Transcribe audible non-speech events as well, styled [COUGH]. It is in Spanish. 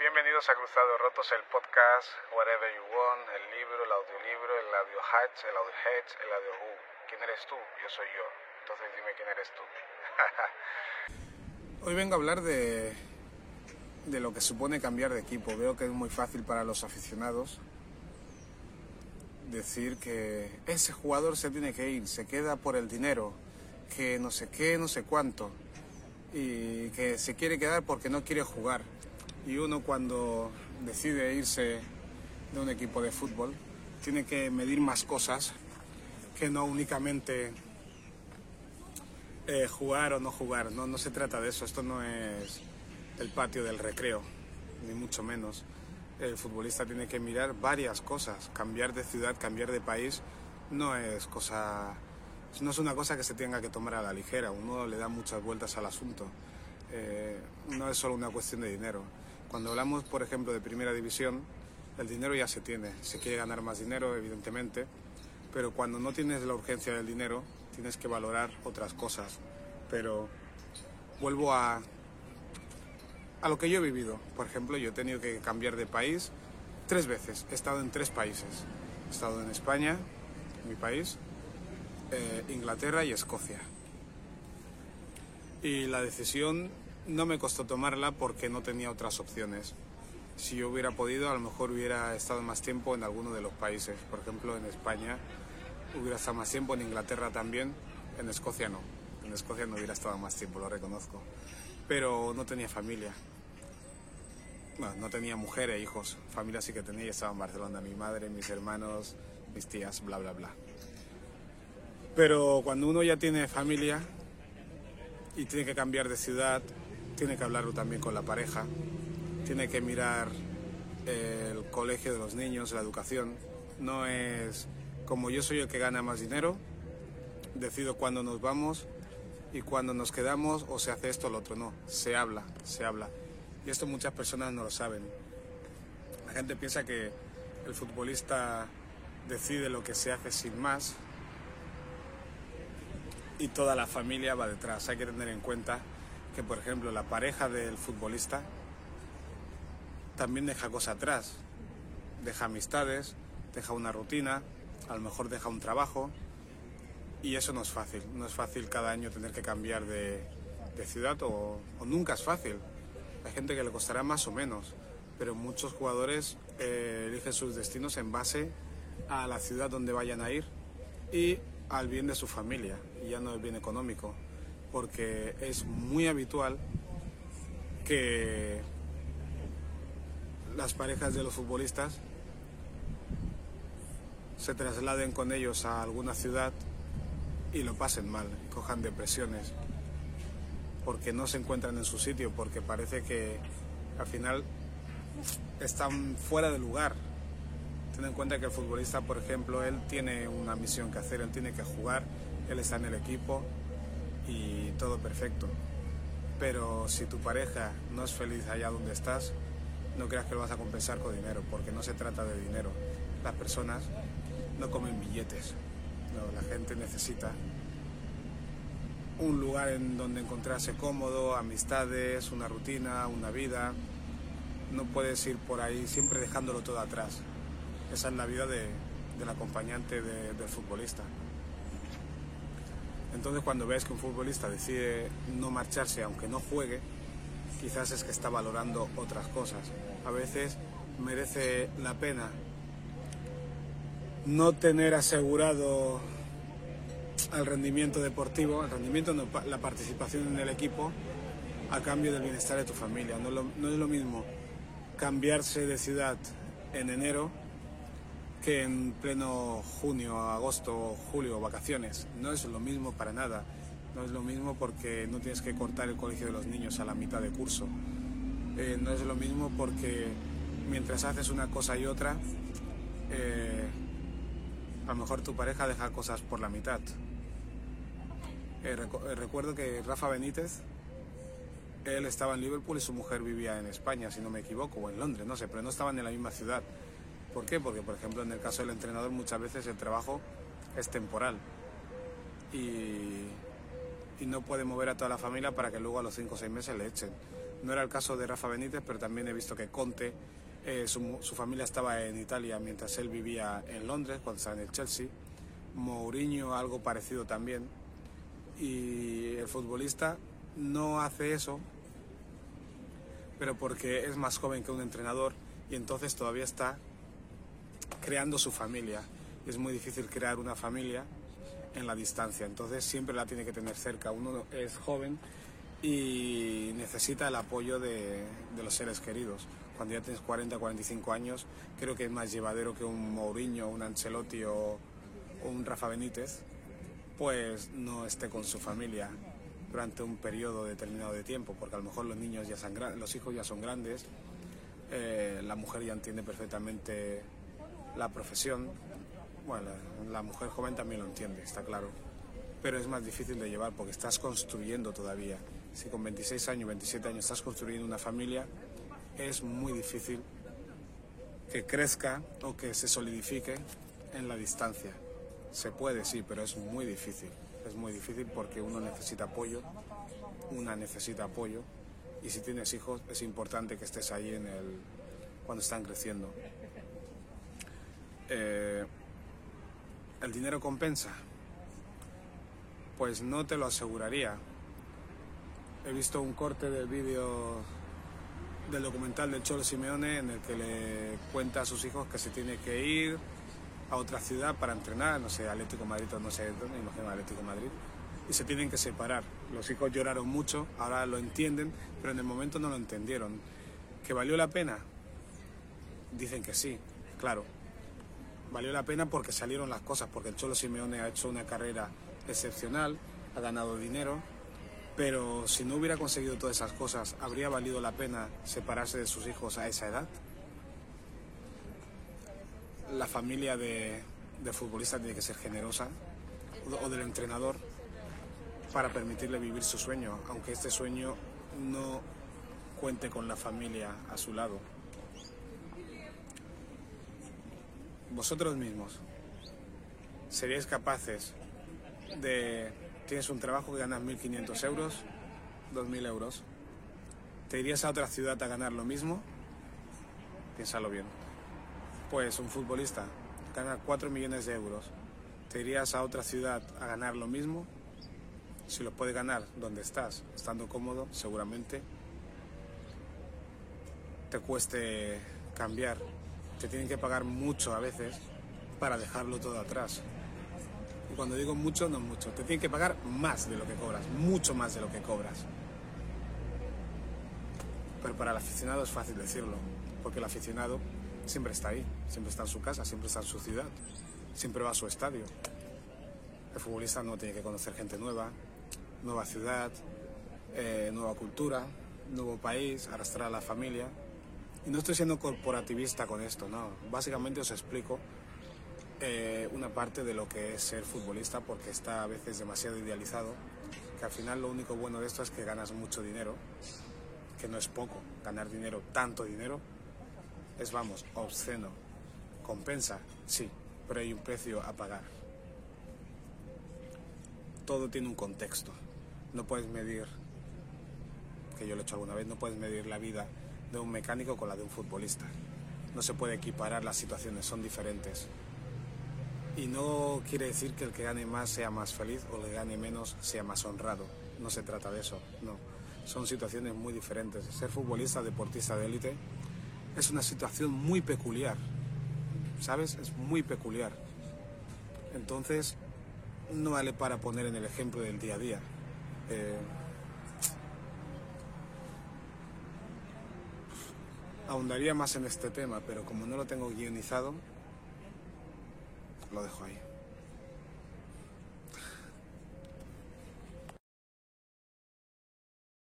Bienvenidos a Cruzados Rotos, el podcast, Whatever You Want, el libro, el audiolibro, el audio hats, el audio heads, el audio who. ¿Quién eres tú? Yo soy yo. Entonces dime quién eres tú. [LAUGHS] Hoy vengo a hablar de, de lo que supone cambiar de equipo. Veo que es muy fácil para los aficionados decir que ese jugador se tiene que ir, se queda por el dinero, que no sé qué, no sé cuánto, y que se quiere quedar porque no quiere jugar. Y uno cuando decide irse de un equipo de fútbol tiene que medir más cosas que no únicamente eh, jugar o no jugar. No, no se trata de eso, esto no es el patio del recreo, ni mucho menos el futbolista tiene que mirar varias cosas. Cambiar de ciudad, cambiar de país, no es cosa, no es una cosa que se tenga que tomar a la ligera. Uno le da muchas vueltas al asunto. Eh, no es solo una cuestión de dinero. Cuando hablamos, por ejemplo, de primera división, el dinero ya se tiene. Se quiere ganar más dinero, evidentemente, pero cuando no tienes la urgencia del dinero, tienes que valorar otras cosas. Pero vuelvo a a lo que yo he vivido. Por ejemplo, yo he tenido que cambiar de país tres veces. He estado en tres países. He estado en España, mi país, eh, Inglaterra y Escocia. Y la decisión no me costó tomarla porque no tenía otras opciones. Si yo hubiera podido, a lo mejor hubiera estado más tiempo en alguno de los países. Por ejemplo, en España hubiera estado más tiempo, en Inglaterra también, en Escocia no. En Escocia no hubiera estado más tiempo, lo reconozco. Pero no tenía familia no tenía mujer e hijos. Familia sí que tenía y estaba en Barcelona. Mi madre, mis hermanos, mis tías, bla, bla, bla. Pero cuando uno ya tiene familia y tiene que cambiar de ciudad, tiene que hablarlo también con la pareja, tiene que mirar el colegio de los niños, la educación. No es como yo soy el que gana más dinero, decido cuándo nos vamos y cuándo nos quedamos o se hace esto o lo otro. No, se habla, se habla. Y esto muchas personas no lo saben. La gente piensa que el futbolista decide lo que se hace sin más y toda la familia va detrás. Hay que tener en cuenta que, por ejemplo, la pareja del futbolista también deja cosas atrás. Deja amistades, deja una rutina, a lo mejor deja un trabajo y eso no es fácil. No es fácil cada año tener que cambiar de, ciudad o nunca es fácil. Hay gente que le costará más o menos, pero muchos jugadores eh, eligen sus destinos en base a la ciudad donde vayan a ir y al bien de su familia, y ya no el bien económico, porque es muy habitual que las parejas de los futbolistas se trasladen con ellos a alguna ciudad y lo pasen mal, cojan depresiones, porque no se encuentran en su sitio, porque parece que al final están fuera de lugar. Ten en cuenta que el futbolista, por ejemplo, él tiene una misión que hacer, él tiene que jugar, él está en el equipo y todo perfecto. Pero si tu pareja no es feliz allá donde estás, no creas que lo vas a compensar con dinero, porque no se trata de dinero. Las personas no comen billetes, la gente necesita un lugar en donde encontrarse cómodo, amistades, una rutina, una vida. No puedes ir por ahí siempre dejándolo todo atrás. Esa es la vida del acompañante del futbolista. Entonces cuando ves que un futbolista decide no marcharse aunque no juegue, quizás es que está valorando otras cosas. A veces merece la pena no tener asegurado al rendimiento deportivo, al rendimiento, la participación en el equipo a cambio del bienestar de tu familia. No, es lo mismo cambiarse de ciudad en enero que en pleno junio, agosto, julio, vacaciones. No es lo mismo para nada. No es lo mismo porque no tienes que cortar el colegio de los niños a la mitad de curso. Eh, no es lo mismo porque mientras haces una cosa y otra, eh, a lo mejor tu pareja deja cosas por la mitad. Eh, recuerdo que Rafa Benítez, él estaba en Liverpool y su mujer vivía en España, si no me equivoco, o en Londres, no sé, pero no estaban en la misma ciudad. ¿Por qué? Porque, por ejemplo, en el caso del entrenador muchas veces el trabajo es temporal y, y no puede mover a toda la familia para que luego a los 5 o 6 meses le echen. No era el caso de Rafa Benítez, pero también he visto que Conte, eh, su, su, familia estaba en Italia mientras él vivía en Londres, cuando estaba en el Chelsea. Mourinho algo parecido también. Y el futbolista no hace eso, pero porque es más joven que un entrenador y entonces todavía está creando su familia. Es muy difícil crear una familia en la distancia, entonces siempre la tiene que tener cerca. Uno es joven y necesita el apoyo de, los seres queridos. Cuando ya tienes 40, 45 años, creo que es más llevadero que un Mourinho, un Ancelotti o, o un Rafa Benítez, pues no esté con su familia durante un periodo determinado de tiempo, porque a lo mejor los niños ya son los hijos ya son grandes, eh, la mujer ya entiende perfectamente la profesión, bueno, la, mujer joven también lo entiende, está claro, pero es más difícil de llevar porque estás construyendo todavía. Si con 26 años, 27 años estás construyendo una familia, es muy difícil que crezca o que se solidifique en la distancia. Se puede, sí, pero es muy difícil. Es muy difícil porque uno necesita apoyo, una necesita apoyo, y si tienes hijos es importante que estés ahí en el, cuando están creciendo. Eh, ¿El dinero compensa? Pues no te lo aseguraría. He visto un corte del vídeo del documental del Cholo Simeone en el que le cuenta a sus hijos que se tiene que ir a otra ciudad para entrenar, no sé, Atlético Madrid o no sé dónde, imagino Atlético Madrid, y se tienen que separar. Los hijos lloraron mucho, ahora lo entienden, pero en el momento no lo entendieron. ¿Que valió la pena? Dicen que sí, claro. Valió la pena porque salieron las cosas, porque el Cholo Simeone ha hecho una carrera excepcional, ha ganado dinero, pero si no hubiera conseguido todas esas cosas, ¿habría valido la pena separarse de sus hijos a esa edad? La familia de, de futbolista tiene que ser generosa, o del entrenador, para permitirle vivir su sueño, aunque este sueño no cuente con la familia a su lado. Vosotros mismos, ¿seríais capaces de tienes un trabajo que ganas 1.500 euros, 2.000 euros, ¿te irías a otra ciudad a ganar lo mismo? Piénsalo bien. Pues un futbolista gana 4 millones de euros, ¿te irías a otra ciudad a ganar lo mismo? Si lo puedes ganar donde estás, estando cómodo, seguramente te cueste cambiar. Te tienen que pagar mucho a veces para dejarlo todo atrás. Y cuando digo mucho, no mucho. Te tienen que pagar más de lo que cobras, mucho más de lo que cobras. Pero para el aficionado es fácil decirlo, porque el aficionado siempre está ahí, siempre está en su casa, siempre está en su ciudad, siempre va a su estadio. El futbolista no tiene que conocer gente nueva, nueva ciudad, eh, nueva cultura, nuevo país, arrastrar a la familia. Y no estoy siendo corporativista con esto, no. Básicamente os explico eh, una parte de lo que es ser futbolista porque está a veces demasiado idealizado, que al final lo único bueno de esto es que ganas mucho dinero, que no es poco, ganar dinero, tanto dinero, es vamos, obsceno. ¿Compensa? Sí, pero hay un precio a pagar. Todo tiene un contexto. No puedes medir, que yo lo he hecho alguna vez, no puedes medir la vida de un mecánico con la de un futbolista. No se puede equiparar las situaciones, son diferentes. Y no quiere decir que el que gane más sea más feliz o el que gane menos sea más honrado. No se trata de eso, no. Son situaciones muy diferentes. Ser futbolista, deportista de élite, es una situación muy peculiar. ¿Sabes? Es muy peculiar. Entonces, no vale para poner en el ejemplo del día a día. Eh, ahondaría más en este tema, pero como no lo tengo guionizado, lo dejo ahí.